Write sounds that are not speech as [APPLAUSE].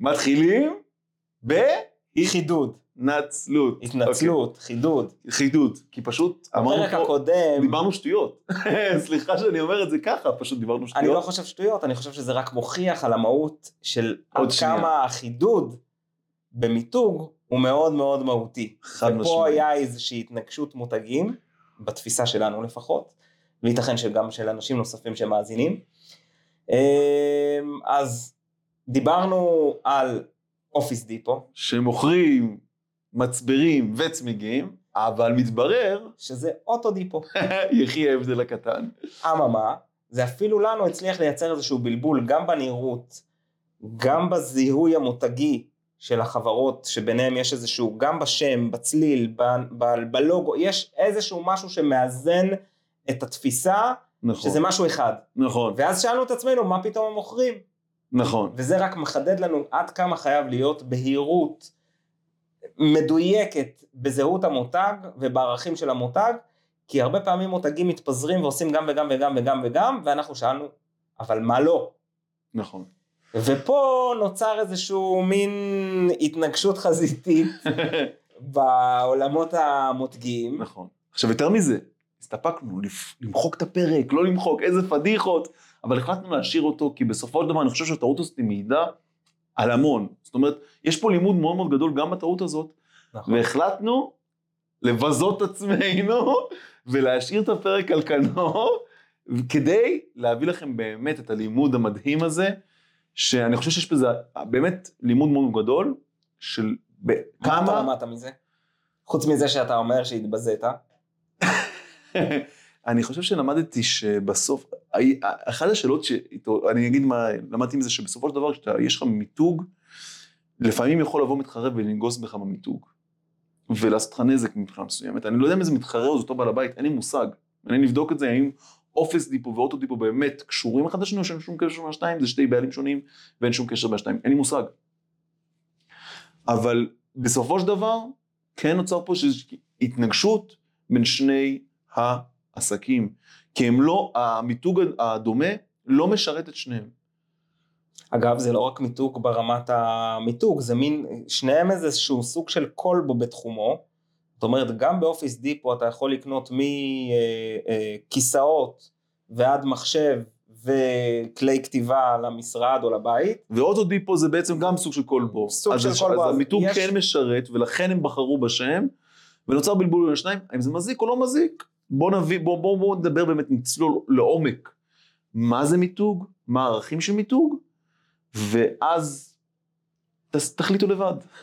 מתחילים חידוד, בהתנצלות. התנצלות, חידוד. אוקיי, חידוד, כי פשוט אמרנו פה, הקודם, דיברנו שטויות. [LAUGHS] סליחה שאני אומר את זה ככה, פשוט דיברנו אני שטויות. לא חושב שטויות, אני חושב שזה רק מוכיח על המהות של עד שנייה. כמה החידוד במיתוג הוא מאוד מאוד מהותי. חד ופה משמעית. היה איזושהי התנגשות מותגים, בתפיסה שלנו לפחות, וייתכן שגם של אנשים נוספים שמאזינים. אמ, אז דיברנו על אופיס דיפו, שמוכרים מצברים וצמיגים, אבל מתברר, שזה אוטו דיפו. [LAUGHS] יחי ההבדל הקטן. אממה, זה אפילו לנו הצליח לייצר איזשהו בלבול גם בנראות, גם בזיהוי המותגי של החברות, שביניהם יש איזשהו, גם בשם, בצליל, ב, ב, בלוגו, יש איזשהו משהו שמאזן את התפיסה, נכון, שזה משהו אחד. נכון, ואז שאלנו את עצמנו, מה פתאום הם מוכרים? נכון. וזה רק מחדד לנו עד כמה חייב להיות בהירות מדויקת בזהות המותג ובערכים של המותג, כי הרבה פעמים מותגים מתפזרים ועושים גם וגם וגם וגם וגם, ואנחנו שאלנו, אבל מה לא? נכון. ופה נוצר איזשהו מין התנגשות חזיתית [LAUGHS] בעולמות המותגיים. נכון. עכשיו יותר מזה, הסתפקנו למחוק את הפרק, לא למחוק, איזה פדיחות, אבל החלטנו להשאיר אותו, כי בסופו של דבר אני חושב שהטעות הזאת היא מעידה על המון. זאת אומרת, יש פה לימוד מאוד מאוד גדול גם בטעות הזאת, נכון. והחלטנו לבזות את עצמנו [LAUGHS] ולהשאיר את הפרק על כנו, כדי להביא לכם באמת את הלימוד המדהים הזה, שאני חושב שיש בזה באמת לימוד מאוד גדול, של ב- מה אתה כמה... למדת מזה? חוץ מזה שאתה אומר שהתבזית, אני חושב שלמדתי שבסוף, אחת השאלות שאיתו, אני אגיד מה למדתי מזה, שבסופו של דבר כשיש לך מיתוג, לפעמים יכול לבוא מתחרה ולנגוס בך במיתוג, ולעשות לך נזק מבחינה מסוימת. אני לא יודע אם איזה מתחרה או זה אותו בעל הבית, אין לי מושג. אני נבדוק את זה, האם אופס דיפו ואוטו דיפו באמת קשורים אחד לשני, או שאין שום קשר בין השניים, זה שתי בעלים שונים, ואין שום קשר בין השניים, אין לי מושג. אבל בסופו של דבר, כן נוצר פה איזושהי התנגשות בין שני העסקים, כי הם לא, המיתוג הדומה לא משרת את שניהם. אגב, זה לא רק מיתוג ברמת המיתוג, זה מין, שניהם איזשהו סוג של כלבו בתחומו. זאת אומרת, גם באופיס דיפו אתה יכול לקנות מכיסאות ועד מחשב וכלי כתיבה למשרד או לבית. ואוטו דיפו זה בעצם גם סוג של כלבו. סוג אז של אז אז המיתוג יש- כן משרת, ולכן הם בחרו בשם, ונוצר בלבול בין השניים, האם זה מזיק או לא מזיק? בואו נביא, בואו בוא, בוא נדבר באמת, נצלול לעומק. מה זה מיתוג? מה הערכים של מיתוג? ואז תחליטו לבד.